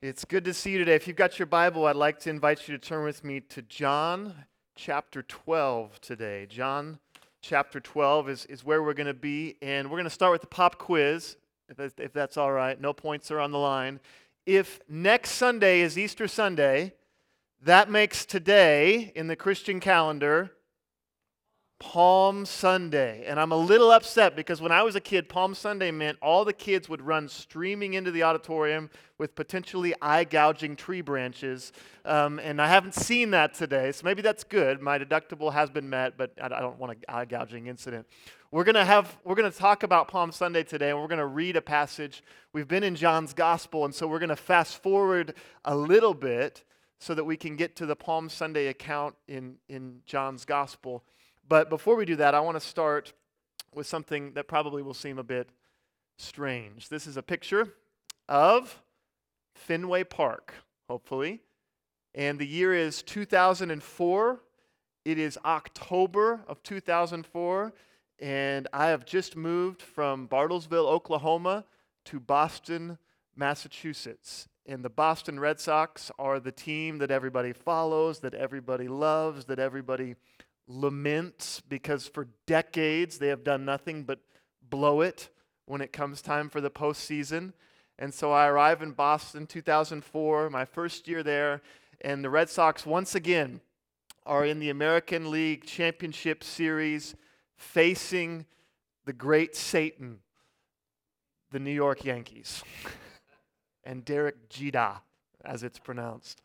It's good to see you today. If you've got your Bible, I'd like to invite you to turn with me to John chapter 12 today. John chapter 12 is, is where we're going to be, and we're going to start with the pop quiz, if, if that's all right. No points are on the line. If next Sunday is Easter Sunday, that makes today in the Christian calendar Palm Sunday. And I'm a little upset because when I was a kid, Palm Sunday meant all the kids would run streaming into the auditorium with potentially eye gouging tree branches. Um, and I haven't seen that today, so maybe that's good. My deductible has been met, but I don't want an eye gouging incident. We're going to have we're going to talk about Palm Sunday today and we're going to read a passage. We've been in John's gospel and so we're going to fast forward a little bit so that we can get to the Palm Sunday account in in John's gospel. But before we do that, I want to start with something that probably will seem a bit strange. This is a picture of Fenway Park, hopefully. And the year is 2004. It is October of 2004. And I have just moved from Bartlesville, Oklahoma to Boston, Massachusetts. And the Boston Red Sox are the team that everybody follows, that everybody loves, that everybody laments because for decades they have done nothing but blow it when it comes time for the postseason. And so I arrive in Boston 2004, my first year there, and the Red Sox once again are in the American League Championship Series facing the great Satan, the New York Yankees, and Derek Jeter, as it's pronounced.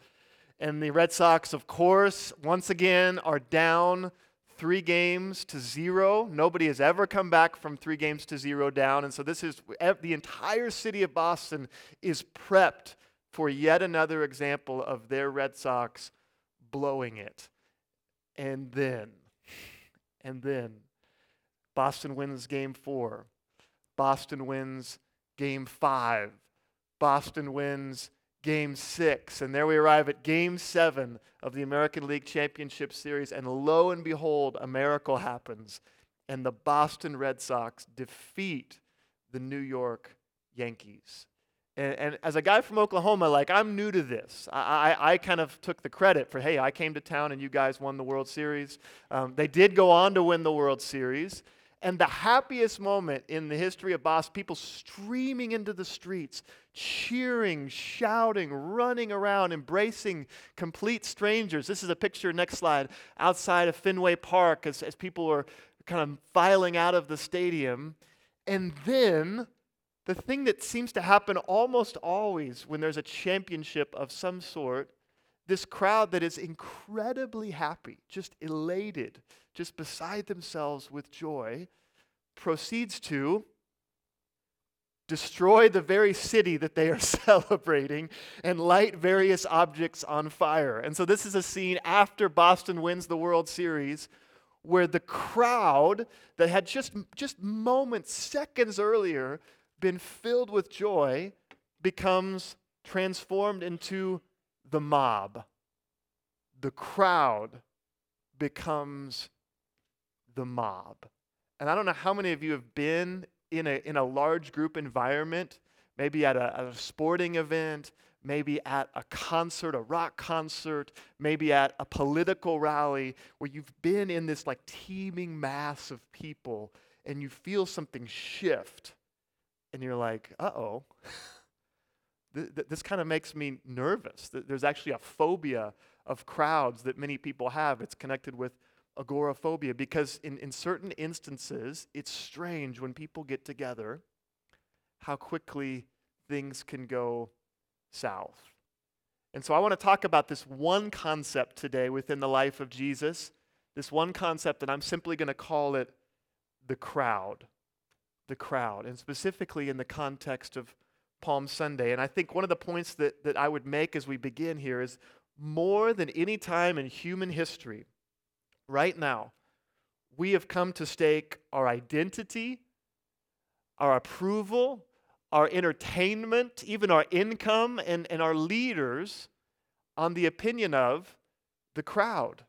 And the Red Sox, of course, once again are down three games to zero. Nobody has ever come back from three games to zero down. And so this is the entire city of Boston is prepped for yet another example of their Red Sox blowing it. And then, and then, Boston wins game four. Boston wins game five. Boston wins game six. And there we arrive at game seven of the American League Championship Series. And lo and behold, a miracle happens. And the Boston Red Sox defeat the New York Yankees. And, and as a guy from Oklahoma, like I'm new to this. I, I, I kind of took the credit for, hey, I came to town and you guys won the World Series. Um, they did go on to win the World Series. And the happiest moment in the history of Boston, people streaming into the streets, cheering, shouting, running around, embracing complete strangers. This is a picture, next slide, outside of Fenway Park as, as people are kind of filing out of the stadium. And then the thing that seems to happen almost always when there's a championship of some sort this crowd that is incredibly happy, just elated, just beside themselves with joy, proceeds to destroy the very city that they are celebrating and light various objects on fire. And so, this is a scene after Boston wins the World Series where the crowd that had just, just moments, seconds earlier, been filled with joy becomes transformed into the mob. The crowd becomes the mob. And I don't know how many of you have been in a, in a large group environment, maybe at a, at a sporting event, maybe at a concert, a rock concert, maybe at a political rally, where you've been in this like teeming mass of people and you feel something shift. And you're like, uh oh. th- th- this kind of makes me nervous. Th- There's actually a phobia of crowds that many people have. It's connected with agoraphobia because, in, in certain instances, it's strange when people get together how quickly things can go south. And so, I want to talk about this one concept today within the life of Jesus. This one concept, and I'm simply going to call it the crowd. The crowd, and specifically in the context of Palm Sunday. And I think one of the points that, that I would make as we begin here is more than any time in human history, right now, we have come to stake our identity, our approval, our entertainment, even our income, and, and our leaders on the opinion of the crowd.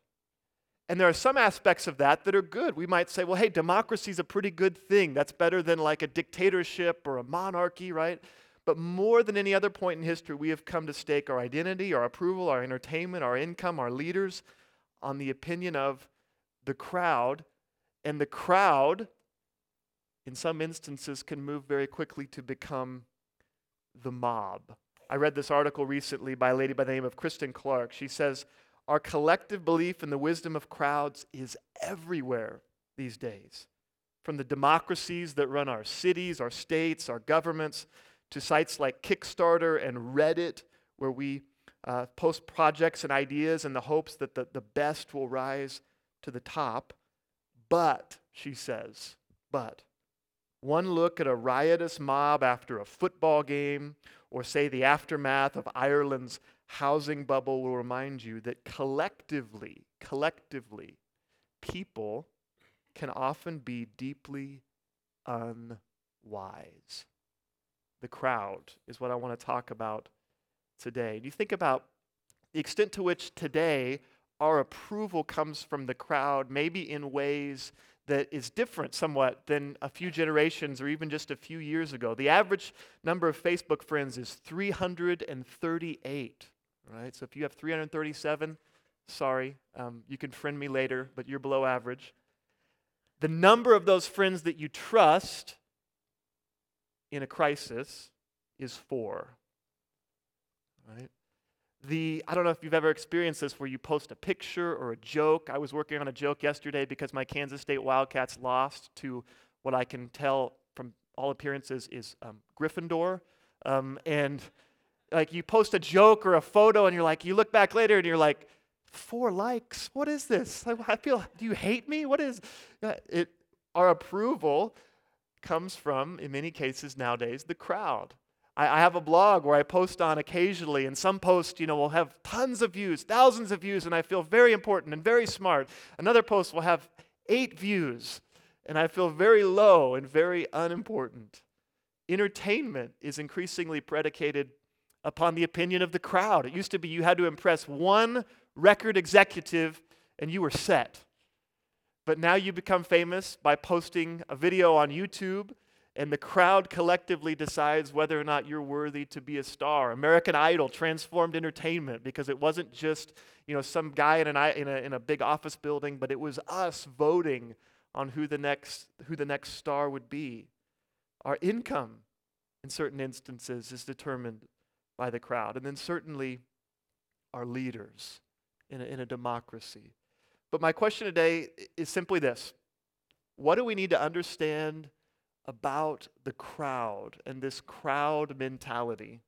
And there are some aspects of that that are good. We might say, well, hey, democracy is a pretty good thing. That's better than like a dictatorship or a monarchy, right? But more than any other point in history, we have come to stake our identity, our approval, our entertainment, our income, our leaders on the opinion of the crowd. And the crowd, in some instances, can move very quickly to become the mob. I read this article recently by a lady by the name of Kristen Clark. She says, Our collective belief in the wisdom of crowds is everywhere these days. From the democracies that run our cities, our states, our governments, to sites like Kickstarter and Reddit, where we uh, post projects and ideas in the hopes that the, the best will rise to the top. But, she says, but, one look at a riotous mob after a football game, or say the aftermath of Ireland's housing bubble, will remind you that collectively, collectively, people can often be deeply unwise. The crowd is what I want to talk about today. And you think about the extent to which today our approval comes from the crowd, maybe in ways that is different somewhat than a few generations or even just a few years ago. The average number of Facebook friends is 338, right? So if you have 337, sorry, um, you can friend me later, but you're below average. The number of those friends that you trust in a crisis is four. Right? The I don't know if you've ever experienced this where you post a picture or a joke. I was working on a joke yesterday because my Kansas State Wildcats lost to what I can tell from all appearances is um, Gryffindor. Um, and like you post a joke or a photo and you're like, you look back later and you're like, four likes. What is this? I feel, do you hate me? What is it? Our approval comes from, in many cases nowadays, the crowd. I, I have a blog where I post on occasionally, and some posts, you know, will have tons of views, thousands of views, and I feel very important and very smart. Another post will have eight views, and I feel very low and very unimportant. Entertainment is increasingly predicated upon the opinion of the crowd. It used to be you had to impress one record executive and you were set. But now you become famous by posting a video on YouTube, and the crowd collectively decides whether or not you're worthy to be a star. American Idol transformed entertainment because it wasn't just you know some guy in, an, in, a, in a big office building, but it was us voting on who the next who the next star would be. Our income, in certain instances, is determined by the crowd, and then certainly our leaders in a, in a democracy. But my question today is simply this What do we need to understand about the crowd and this crowd mentality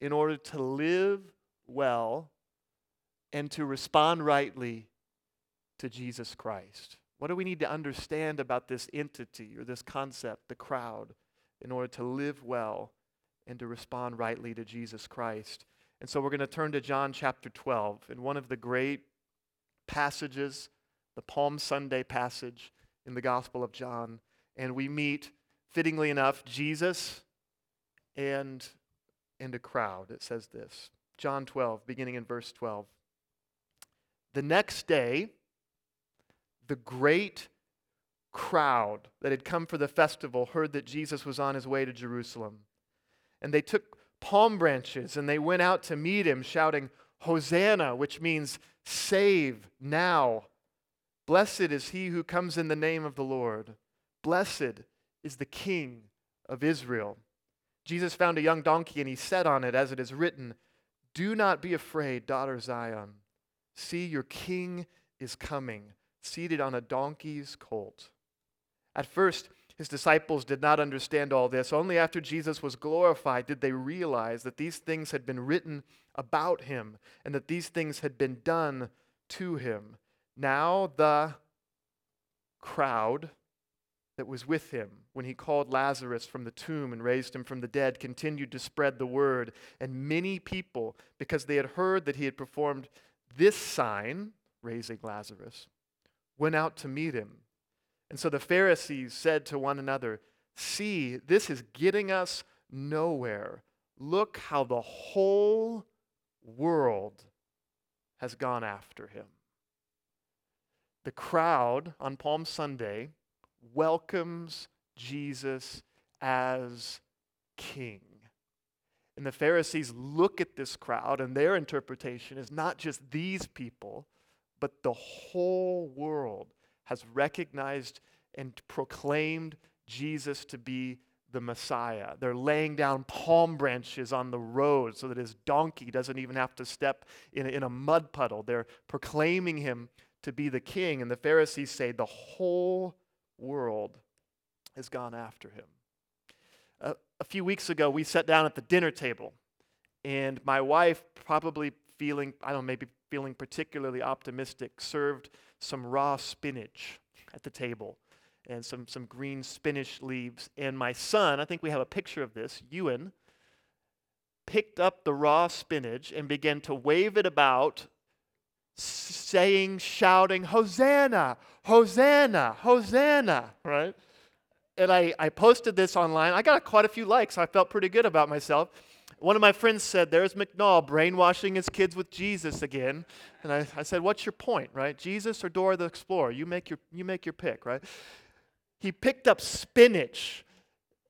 in order to live well and to respond rightly to Jesus Christ? What do we need to understand about this entity or this concept, the crowd, in order to live well and to respond rightly to Jesus Christ? And so we're going to turn to John chapter 12 in one of the great passages, the Palm Sunday passage in the Gospel of John. And we meet, fittingly enough, Jesus and, and a crowd. It says this John 12, beginning in verse 12. The next day, the great crowd that had come for the festival heard that Jesus was on his way to Jerusalem. And they took palm branches and they went out to meet him, shouting, Hosanna, which means save now. Blessed is he who comes in the name of the Lord. Blessed is the King of Israel. Jesus found a young donkey and he sat on it, as it is written, Do not be afraid, daughter Zion. See, your king is coming, seated on a donkey's colt. At first, his disciples did not understand all this. Only after Jesus was glorified did they realize that these things had been written about him and that these things had been done to him. Now the crowd that was with him when he called Lazarus from the tomb and raised him from the dead continued to spread the word. And many people, because they had heard that he had performed this sign, raising Lazarus, went out to meet him. And so the Pharisees said to one another, See, this is getting us nowhere. Look how the whole world has gone after him. The crowd on Palm Sunday welcomes Jesus as king. And the Pharisees look at this crowd, and their interpretation is not just these people, but the whole world has recognized and proclaimed Jesus to be the Messiah. They're laying down palm branches on the road so that his donkey doesn't even have to step in a, in a mud puddle. They're proclaiming him to be the king. And the Pharisees say the whole world has gone after him. A few weeks ago, we sat down at the dinner table, and my wife, probably feeling, I don't know, maybe feeling particularly optimistic, served some raw spinach at the table and some, some green spinach leaves. And my son, I think we have a picture of this, Ewan, picked up the raw spinach and began to wave it about, saying, shouting, Hosanna, Hosanna, Hosanna, right? And I, I posted this online. I got quite a few likes. So I felt pretty good about myself. One of my friends said, There's McNall brainwashing his kids with Jesus again. And I, I said, What's your point, right? Jesus or Dora the Explorer? You make your, you make your pick, right? he picked up spinach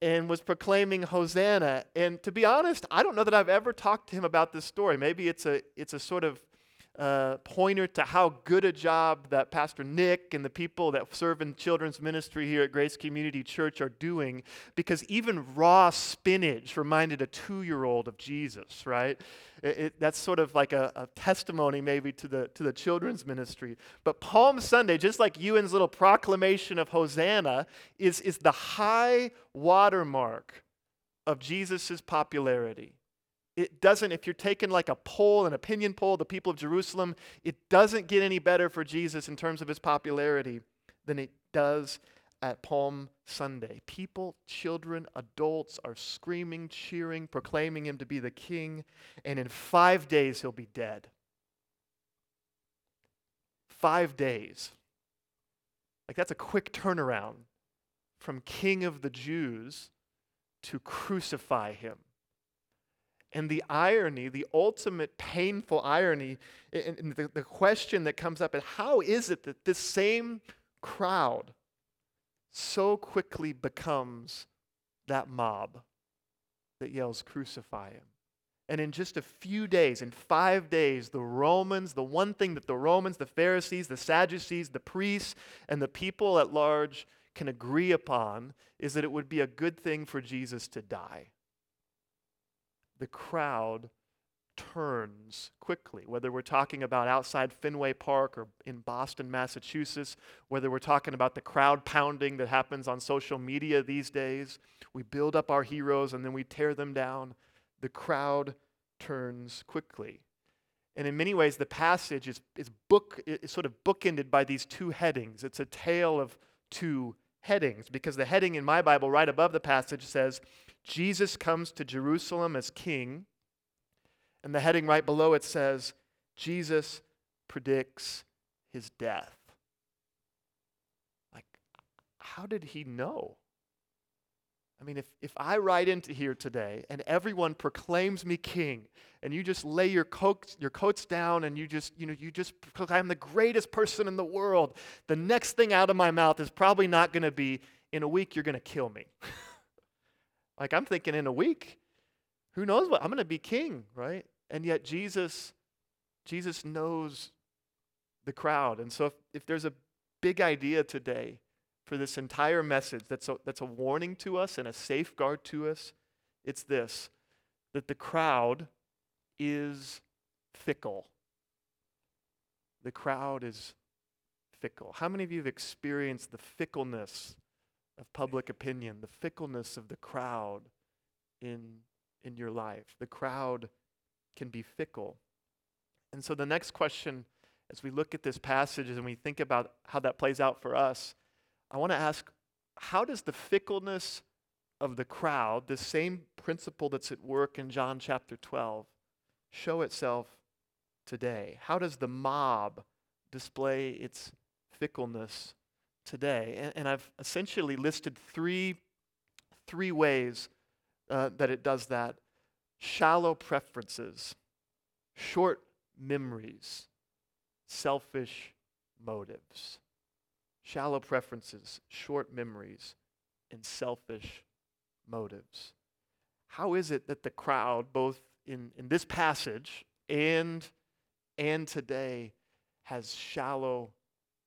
and was proclaiming Hosanna. And to be honest, I don't know that I've ever talked to him about this story. Maybe it's a, it's a sort of uh, pointer to how good a job that Pastor Nick and the people that serve in children's ministry here at Grace Community Church are doing, because even raw spinach reminded a two year old of Jesus, right? It, it, that's sort of like a, a, testimony, maybe, to the, to the children's ministry. But Palm Sunday, just like Ewan's little proclamation of Hosanna, is, is the high watermark of Jesus' popularity it doesn't, if you're taking like a poll, an opinion poll, the people of Jerusalem, it doesn't get any better for Jesus in terms of his popularity than it does at Palm Sunday. People, children, adults are screaming, cheering, proclaiming him to be the king, and in five days he'll be dead. Five days. Like that's a quick turnaround from king of the Jews to crucify him. And the irony, the ultimate painful irony, and the, the question that comes up is how is it that this same crowd so quickly becomes that mob that yells, Crucify him? And in just a few days, in five days, the Romans, the one thing that the Romans, the Pharisees, the Sadducees, the priests, and the people at large can agree upon is that it would be a good thing for Jesus to die the crowd turns quickly. Whether we're talking about outside Fenway Park or in Boston, Massachusetts, whether we're talking about the crowd pounding that happens on social media these days, we build up our heroes and then we tear them down. The crowd turns quickly. And in many ways, the passage is, is, book, is sort of bookended by these two headings. It's a tale of two headings because the heading in my Bible right above the passage says, Jesus comes to Jerusalem as king. And the heading right below it says, Jesus predicts his death. Like, how did he know? I mean, if, if I ride into here today and everyone proclaims me king, and you just lay your coats, your coats down and you just, you know, you just proclaim I'm the greatest person in the world, the next thing out of my mouth is probably not going to be, in a week, you're going to kill me. Like I'm thinking in a week, who knows what? I'm going to be king, right? And yet Jesus Jesus knows the crowd. And so if, if there's a big idea today for this entire message that's a, that's a warning to us and a safeguard to us, it's this that the crowd is fickle. The crowd is fickle. How many of you have experienced the fickleness of public opinion, the fickleness of the crowd in, in your life. The crowd can be fickle. And so the next question, as we look at this passage and we think about how that plays out for us, I want to ask how does the fickleness of the crowd, the same principle that's at work in John chapter 12, show itself today? How does the mob display its fickleness today. And, and I've essentially listed three, three ways uh, that it does that shallow preferences, short memories, selfish motives. Shallow preferences, short memories, and selfish motives. how is it that the crowd, both in, in this passage and, and today, has shallow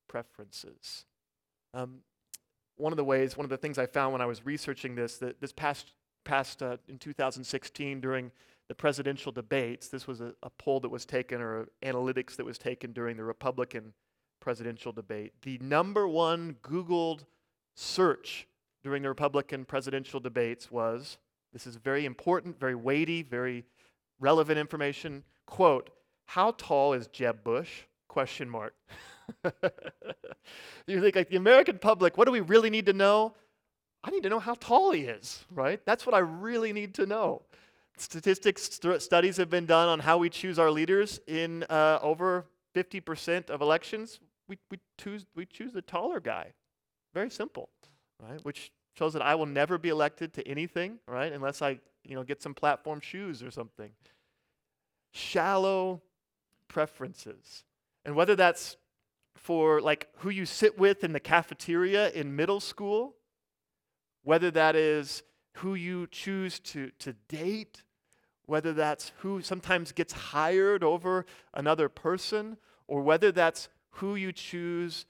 preferences? Um, one of the ways, one of the things I found when I was researching this, that this past, past uh, in 2016 during the presidential debates, this was a, a poll that was taken or analytics that was taken during the Republican presidential debate. The number one Googled search during the Republican presidential debates was this is very important, very weighty, very relevant information. Quote, how tall is Jeb Bush? Question mark. you think like the American public, what do we really need to know? I need to know how tall he is, right? That's what I really need to know. Statistics st- studies have been done on how we choose our leaders in uh, over 50% of elections. We, we, choose, we choose the taller guy. Very simple, right? Which shows that I will never be elected to anything, right? Unless I, you know, get some platform shoes or something. Shallow preferences. And whether that's for like who you sit with in the cafeteria in middle school, whether that is who you choose to, to date, whether that's who sometimes gets hired over another person, or whether that's who you choose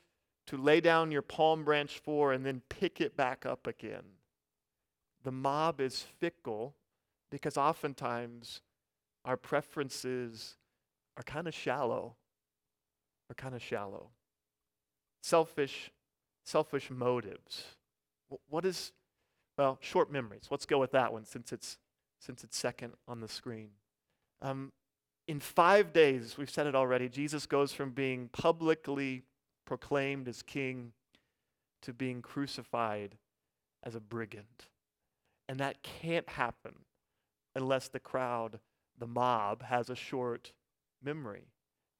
to lay down your palm branch for and then pick it back up again. The mob is fickle because oftentimes our preferences are kind of shallow, are kind of shallow. Selfish, selfish motives. What is, well, short memories. Let's go with that one since it's, since it's second on the screen. Um, in five days, we've said it already, Jesus goes from being publicly proclaimed as king to being crucified as a brigand. And that can't happen unless the crowd, the mob, has a short memory.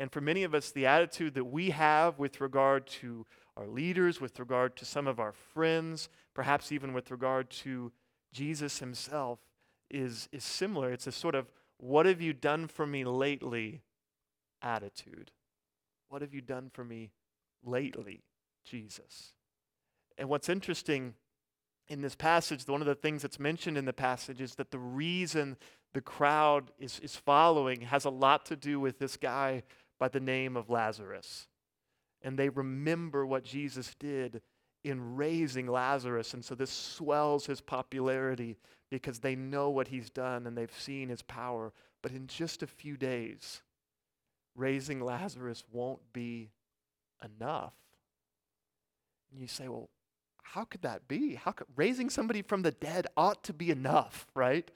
And for many of us, the attitude that we have with regard to our leaders, with regard to some of our friends, perhaps even with regard to Jesus himself, is, is similar. It's a sort of, what have you done for me lately attitude. What have you done for me lately, Jesus. And what's interesting in this passage, one of the things that's mentioned in the passage is that the reason the crowd is, is following has a lot to do with this guy by the name of Lazarus. And they remember what Jesus did in raising Lazarus. And so this swells his popularity because they know what he's done and they've seen his power. But in just a few days, raising Lazarus won't be enough. And you say, well, how could that be? How could raising somebody from the dead ought to be enough, right?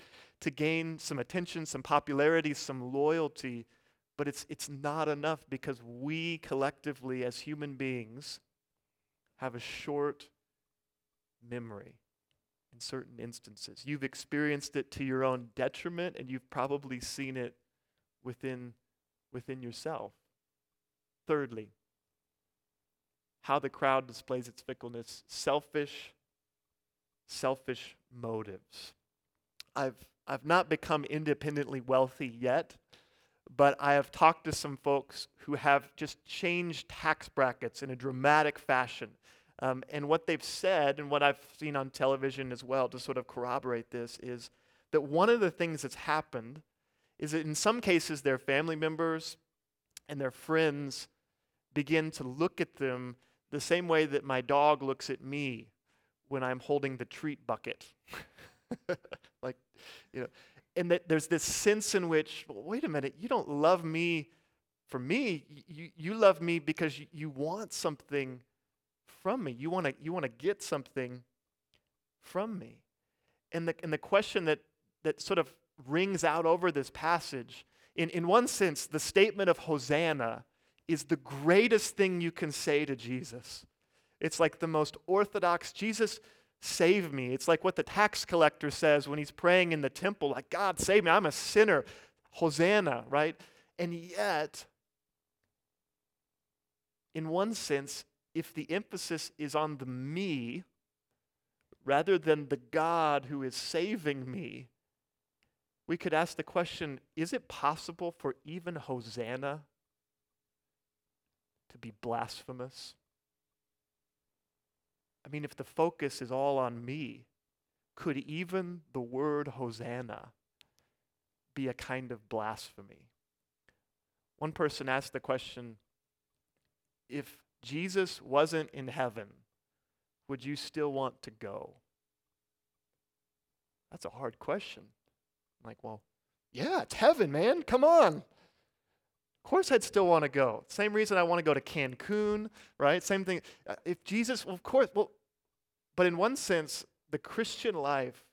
To gain some attention, some popularity, some loyalty, but it's it's not enough because we collectively as human beings have a short memory in certain instances. You've experienced it to your own detriment and you've probably seen it within within yourself. Thirdly, how the crowd displays its fickleness selfish, selfish motives. I've, I've not become independently wealthy yet, but I have talked to some folks who have just changed tax brackets in a dramatic fashion. Um, and what they've said, and what I've seen on television as well to sort of corroborate this, is that one of the things that's happened is that in some cases their family members and their friends begin to look at them the same way that my dog looks at me when I'm holding the treat bucket. like, you know, and that there's this sense in which, well, wait a minute, you don't love me for me. You, you love me because you, you want something from me. You want to you want to get something from me. And the, and the question that, that sort of rings out over this passage, in, in one sense, the statement of Hosanna is the greatest thing you can say to Jesus. It's like the most orthodox, Jesus, save me. It's like what the tax collector says when he's praying in the temple, like, God, save me, I'm a sinner. Hosanna, right? And yet, in one sense, if the emphasis is on the me rather than the God who is saving me, we could ask the question is it possible for even Hosanna to be blasphemous? I mean, if the focus is all on me could even the word Hosanna be a kind of blasphemy? One person asked the question if Jesus wasn't in heaven, would you still want to go? That's a hard question. I'm like, well, yeah, it's heaven, man. Come on. Of course, I'd still want to go. Same reason I want to go to Cancun, right? Same thing. Uh, if Jesus, well, of course, well, but in one sense, the Christian life,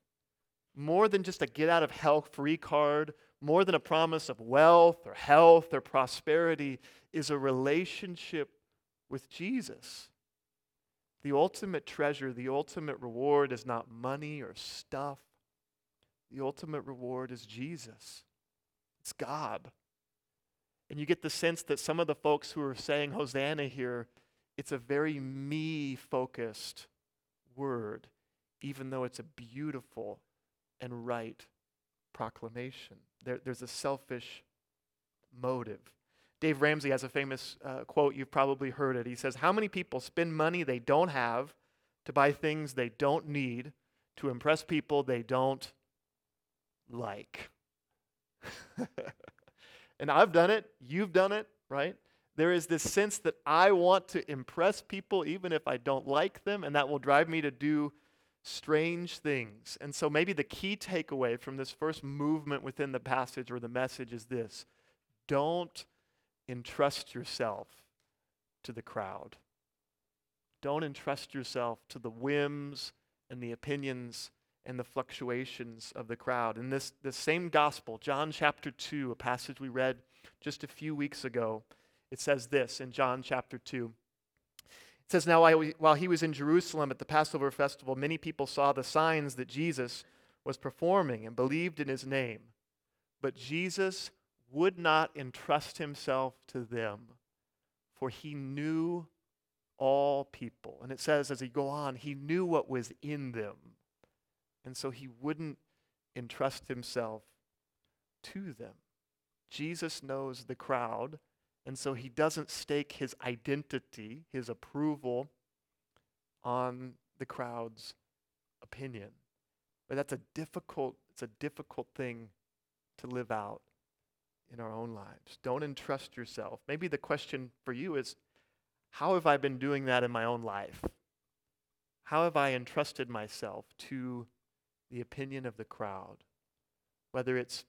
more than just a get out of hell free card, more than a promise of wealth or health or prosperity, is a relationship with Jesus. The ultimate treasure, the ultimate reward is not money or stuff. The ultimate reward is Jesus. It's God. And you get the sense that some of the folks who are saying Hosanna here, it's a very me focused word, even though it's a beautiful and right proclamation. There, there's a selfish motive. Dave Ramsey has a famous uh, quote, you've probably heard it. He says, How many people spend money they don't have to buy things they don't need to impress people they don't like? and I've done it, you've done it, right? There is this sense that I want to impress people even if I don't like them, and that will drive me to do strange things. And so maybe the key takeaway from this first movement within the passage or the message is this don't entrust yourself to the crowd. Don't entrust yourself to the whims and the opinions and the fluctuations of the crowd. In this, this same gospel, John chapter 2, a passage we read just a few weeks ago, it says this in John chapter 2. It says, Now while he was in Jerusalem at the Passover festival, many people saw the signs that Jesus was performing and believed in his name. But Jesus would not entrust himself to them, for he knew all people. And it says, as he go on, he knew what was in them. And so he wouldn't entrust himself to them. Jesus knows the crowd, and so he doesn't stake his identity, his approval, on the crowd's opinion. But that's a difficult, it's a difficult thing to live out in our own lives. Don't entrust yourself. Maybe the question for you is how have I been doing that in my own life? How have I entrusted myself to the opinion of the crowd? Whether it's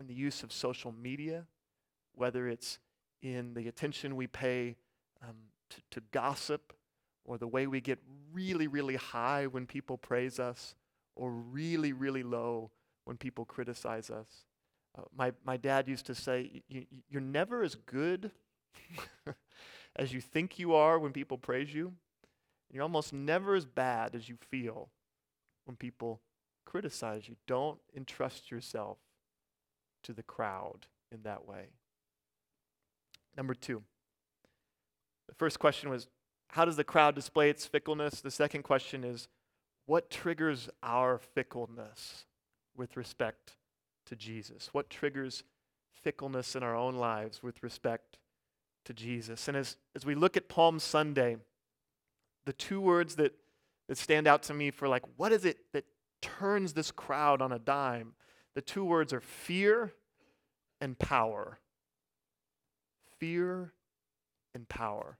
in the use of social media, whether it's in the attention we pay um, to, to gossip, or the way we get really, really high when people praise us, or really, really low when people criticize us. Uh, my, my dad used to say, You're never as good as you think you are when people praise you. You're almost never as bad as you feel when people criticize you. Don't entrust yourself to the crowd in that way. Number two, the first question was, How does the crowd display its fickleness? The second question is, What triggers our fickleness with respect to Jesus? What triggers fickleness in our own lives with respect to Jesus? And as, as we look at Palm Sunday, the two words that, that stand out to me for like, what is it that turns this crowd on a dime? The two words are fear and power. Fear and power.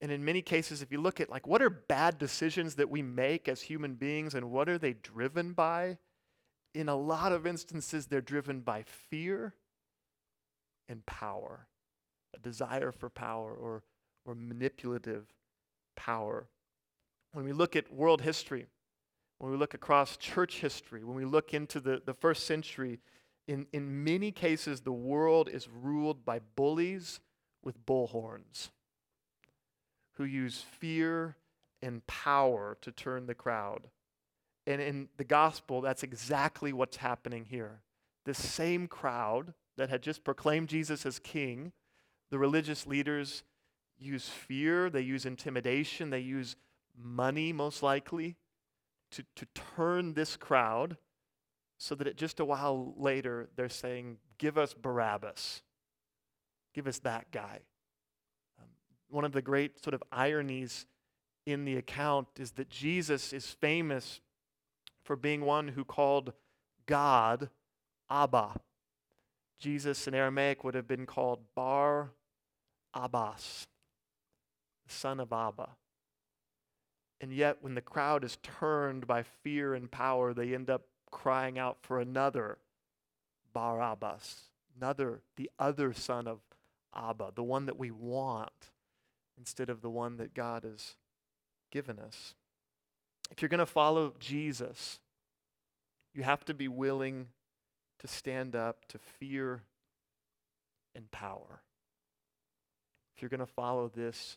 And in many cases, if you look at like what are bad decisions that we make as human beings and what are they driven by? in a lot of instances, they're driven by fear and power, a desire for power or, or manipulative power. When we look at world history, when we look across church history, when we look into the, the first century, in, in many cases, the world is ruled by bullies with bullhorns who use fear and power to turn the crowd. And in the gospel, that's exactly what's happening here. This same crowd that had just proclaimed Jesus as king, the religious leaders use fear, they use intimidation, they use money, most likely, to, to turn this crowd so that it, just a while later they're saying, Give us Barabbas. Give us that guy. Um, one of the great sort of ironies in the account is that Jesus is famous for being one who called God Abba. Jesus in Aramaic would have been called Bar Abbas, the son of Abba. And yet, when the crowd is turned by fear and power, they end up crying out for another Barabbas, another, the other son of Abba, the one that we want instead of the one that God has given us. If you're going to follow Jesus, you have to be willing to stand up to fear and power. If you're going to follow this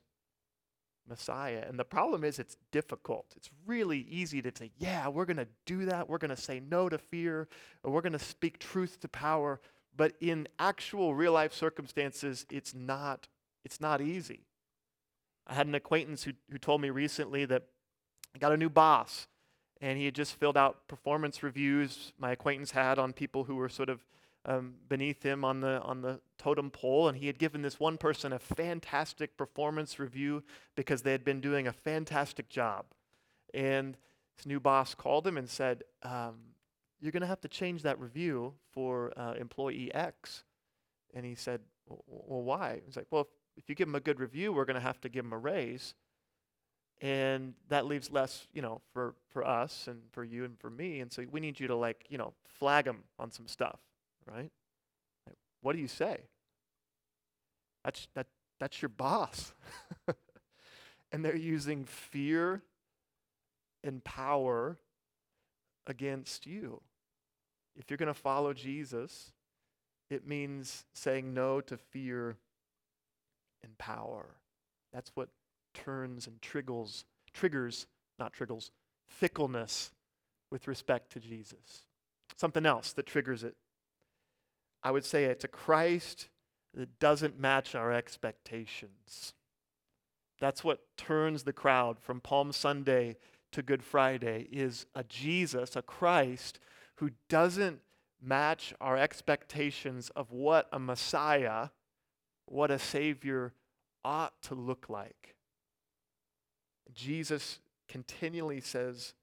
Messiah. And the problem is, it's difficult. It's really easy to say, yeah, we're going to do that. We're going to say no to fear, we're going to speak truth to power. But in actual real life circumstances, it's not, it's not easy. I had an acquaintance who, who told me recently that I got a new boss, and he had just filled out performance reviews my acquaintance had on people who were sort of um, beneath him on the, on the totem pole, and he had given this one person a fantastic performance review because they had been doing a fantastic job. And his new boss called him and said, um, You're going to have to change that review for uh, employee X. And he said, Well, why? He's like, Well, if, if you give him a good review, we're going to have to give him a raise. And that leaves less, you know, for, for us and for you and for me. And so we need you to, like, you know, flag him on some stuff right? What do you say? That's, that, that's your boss. and they're using fear and power against you. If you're going to follow Jesus, it means saying no to fear and power. That's what turns and triggers, triggers, not triggers, fickleness with respect to Jesus. Something else that triggers it I would say it's a Christ that doesn't match our expectations. That's what turns the crowd from Palm Sunday to Good Friday is a Jesus, a Christ who doesn't match our expectations of what a Messiah, what a Savior ought to look like. Jesus continually says,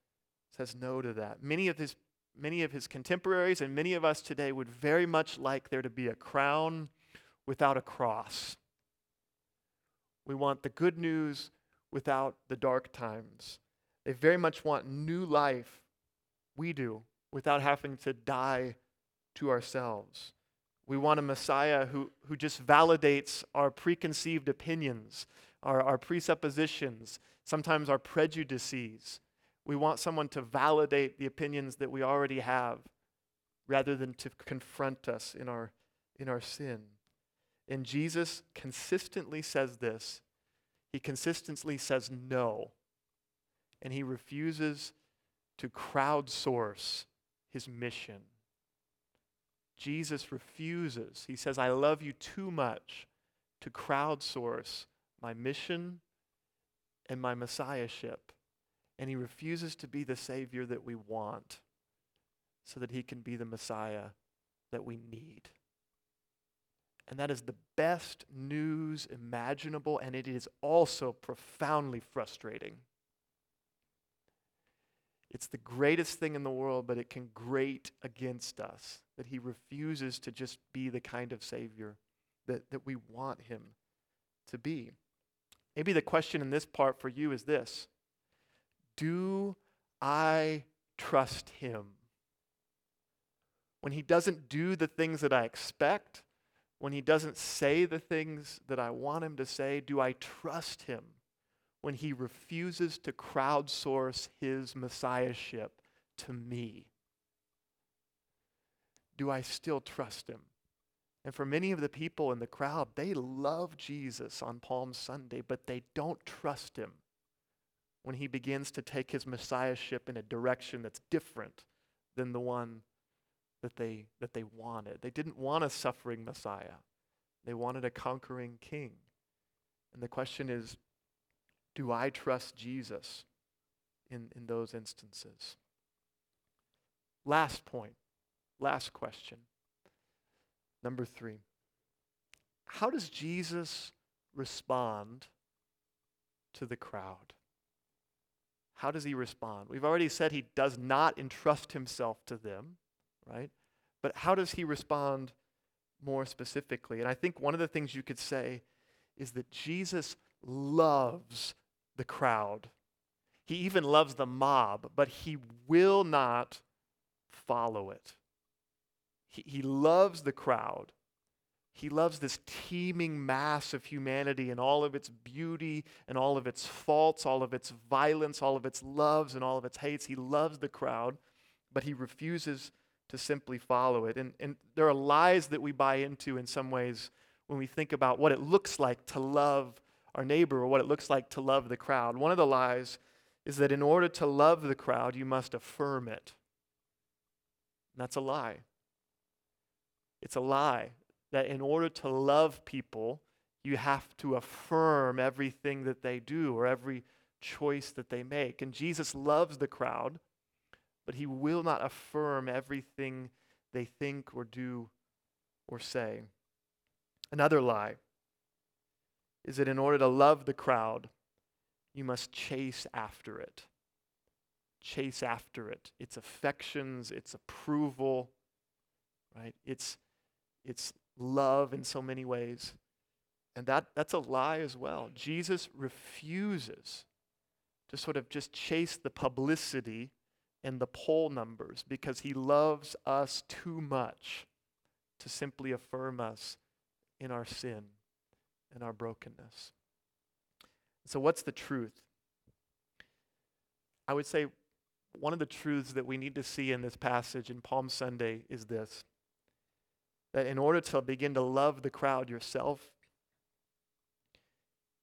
says no to that. Many of his many of his contemporaries and many of us today would very much like there to be a crown without a cross. We want the good news without the dark times. They very much want new life. We do, without having to die to ourselves. We want a Messiah who, who just validates our preconceived opinions, our, our presuppositions, sometimes our prejudices. We want someone to validate the opinions that we already have rather than to confront us in our, in our sin. And Jesus consistently says this. He consistently says no. And he refuses to crowdsource his mission. Jesus refuses. He says, I love you too much to crowdsource my mission and my messiahship and he refuses to be the Savior that we want so that he can be the Messiah that we need. And that is the best news imaginable, and it is also profoundly frustrating. It's the greatest thing in the world, but it can grate against us that he refuses to just be the kind of Savior that, that we want him to be. Maybe the question in this part for you is this do I trust him? When he doesn't do the things that I expect, when he doesn't say the things that I want him to say, do I trust him? When he refuses to crowdsource his messiahship to me, do I still trust him? And for many of the people in the crowd, they love Jesus on Palm Sunday, but they don't trust him when he begins to take his messiahship in a direction that's different than the one that they, that they wanted. They didn't want a suffering Messiah, they wanted a conquering king. And the question is do I trust Jesus in, in those instances? Last point, last question. Number three. How does Jesus respond to the crowd? How does he respond? We've already said he does not entrust himself to them, right? But how does he respond more specifically? And I think one of the things you could say is that Jesus loves the crowd. He even loves the mob, but he will not follow it. He, he loves the crowd. He loves this teeming mass of humanity and all of its beauty and all of its faults, all of its violence, all of its loves and all of its hates. He loves the crowd, but he refuses to simply follow it. And, and there are lies that we buy into in some ways when we think about what it looks like to love our neighbor or what it looks like to love the crowd. One of the lies is that in order to love the crowd, you must affirm it. And that's a lie. It's a lie that in order to love people, you have to affirm everything that they do or every choice that they make. And Jesus loves the crowd, but he will not affirm everything they think or do or say. Another lie is that in order to love the crowd, you must chase after it. Chase after it. Its affections, its approval, right? It's, it's love in so many ways. And that, that's a lie as well. Jesus refuses to sort of just chase the publicity and the poll numbers because he loves us too much to simply affirm us in our sin and our brokenness. So, what's the truth? I would say one of the truths that we need to see in this passage in Palm Sunday is this that in order to begin to love the crowd yourself,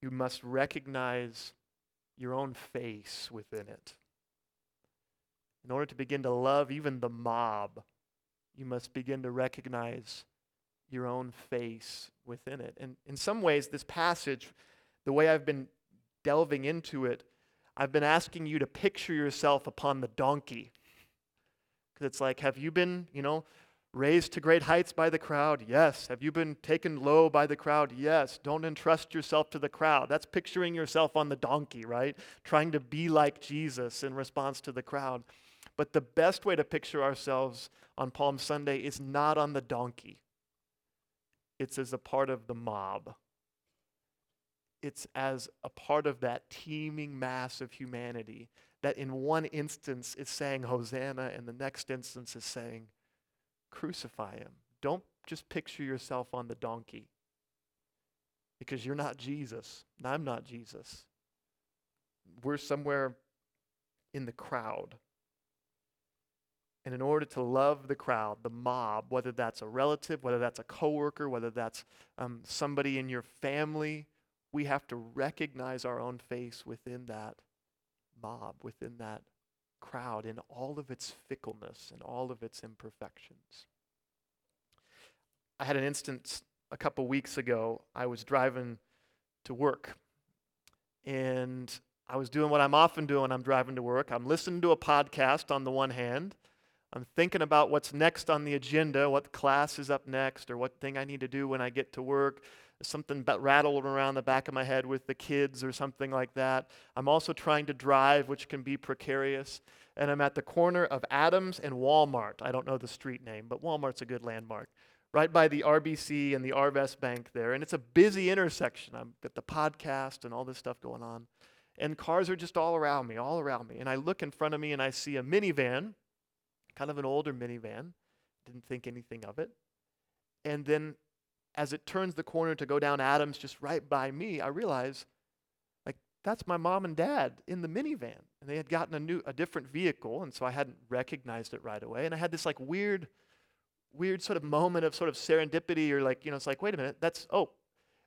you must recognize your own face within it. In order to begin to love even the mob, you must begin to recognize your own face within it. And in some ways, this passage, the way I've been delving into it, I've been asking you to picture yourself upon the donkey. Because it's like, have you been, you know, raised to great heights by the crowd? Yes. Have you been taken low by the crowd? Yes. Don't entrust yourself to the crowd. That's picturing yourself on the donkey, right? Trying to be like Jesus in response to the crowd. But the best way to picture ourselves on Palm Sunday is not on the donkey, it's as a part of the mob it's as a part of that teeming mass of humanity that in one instance is saying Hosanna, and the next instance is saying, Crucify him. Don't just picture yourself on the donkey because you're not Jesus. I'm not Jesus. We're somewhere in the crowd. And in order to love the crowd, the mob, whether that's a relative, whether that's a coworker, whether that's um, somebody in your family, we have to recognize our own face within that mob, within that crowd, in all of its fickleness and all of its imperfections. I had an instance a couple weeks ago. I was driving to work, and I was doing what I'm often doing when I'm driving to work. I'm listening to a podcast on the one hand. I'm thinking about what's next on the agenda, what class is up next, or what thing I need to do when I get to work something rattled around the back of my head with the kids or something like that. I'm also trying to drive, which can be precarious. And I'm at the corner of Adams and Walmart. I don't know the street name, but Walmart's a good landmark. Right by the RBC and the Arvest Bank there. And it's a busy intersection. I've got the podcast and all this stuff going on. And cars are just all around me, all around me. And I look in front of me and I see a minivan, kind of an older minivan. Didn't think anything of it. And then as it turns the corner to go down Adams just right by me, I realize like that's my mom and dad in the minivan. And they had gotten a new a different vehicle, and so I hadn't recognized it right away. And I had this like weird, weird sort of moment of sort of serendipity or like, you know, it's like, wait a minute, that's oh.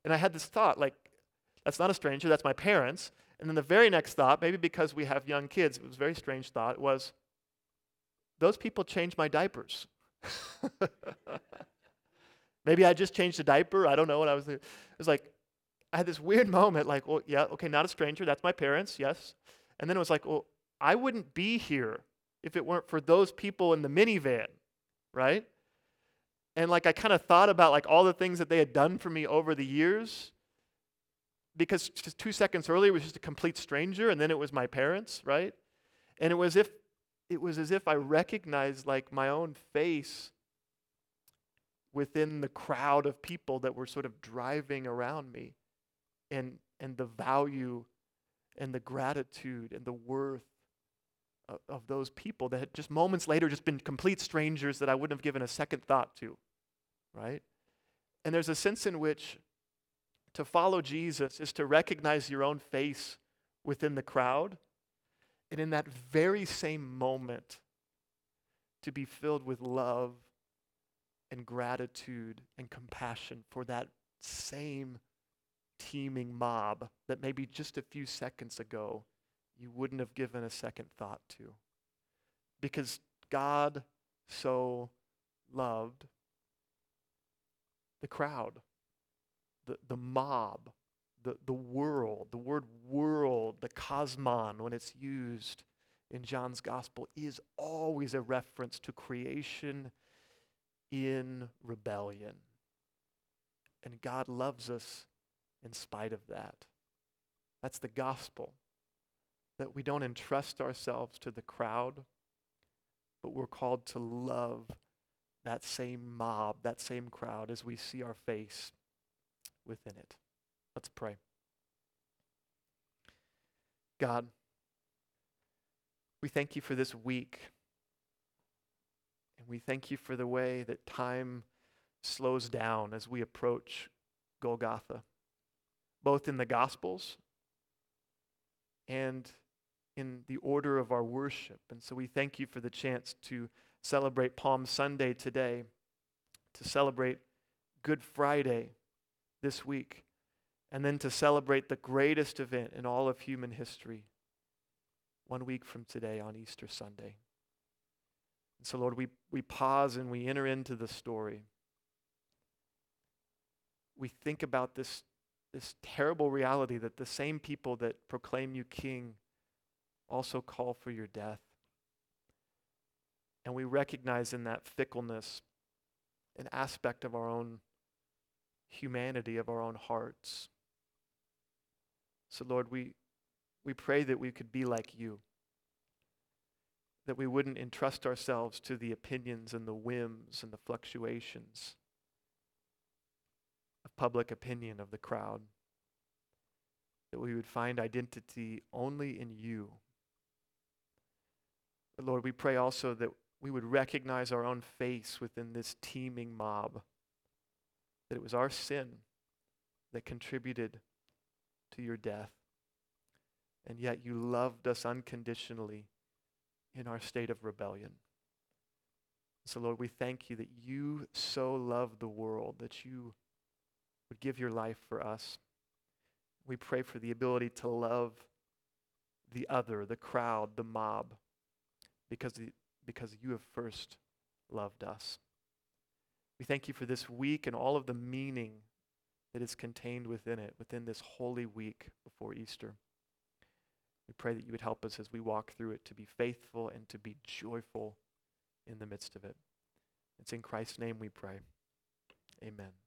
And I had this thought, like, that's not a stranger, that's my parents. And then the very next thought, maybe because we have young kids, it was a very strange thought, was those people change my diapers. Maybe I just changed a diaper. I don't know what I was. It was like I had this weird moment. Like, well, yeah, okay, not a stranger. That's my parents. Yes. And then it was like, well, I wouldn't be here if it weren't for those people in the minivan, right? And like I kind of thought about like all the things that they had done for me over the years. because just two seconds earlier was just a complete stranger and then it was my parents, right? And it was if it was as if I recognized like my own face within the crowd of people that were sort of driving around me and and the value and the gratitude and the worth of, of those people that had just moments later just been complete strangers that I wouldn't have given a second thought to, right? And there's a sense in which to follow Jesus is to recognize your own face within the crowd. And in that very same moment, to be filled with love and gratitude and compassion for that same teeming mob that maybe just a few seconds ago you wouldn't have given a second thought to. Because God so loved the crowd, the, the mob, the, the world. The word world, the cosmon, when it's used in John's gospel, is always a reference to creation in rebellion. And God loves us in spite of that. That's the gospel. That we don't entrust ourselves to the crowd, but we're called to love that same mob, that same crowd, as we see our face within it. Let's pray. God, we thank you for this week. And we thank you for the way that time slows down as we approach Golgotha both in the Gospels and in the order of our worship. And so we thank you for the chance to celebrate Palm Sunday today, to celebrate Good Friday this week, and then to celebrate the greatest event in all of human history one week from today on Easter Sunday. And so, Lord, we, we pause and we enter into the story. We think about this this terrible reality that the same people that proclaim you king also call for your death. And we recognize in that fickleness an aspect of our own humanity, of our own hearts. So, Lord, we, we pray that we could be like you, that we wouldn't entrust ourselves to the opinions and the whims and the fluctuations of public opinion of the crowd. That we would find identity only in you. But Lord, we pray also that we would recognize our own face within this teeming mob. That it was our sin that contributed to your death. And yet you loved us unconditionally in our state of rebellion. So, Lord, we thank you that you so loved the world that you would give your life for us. We pray for the ability to love the other, the crowd, the mob, because, the, because you have first loved us. We thank you for this week and all of the meaning that is contained within it, within this holy week before Easter. We pray that you would help us as we walk through it to be faithful and to be joyful in the midst of it. It's in Christ's name we pray. Amen.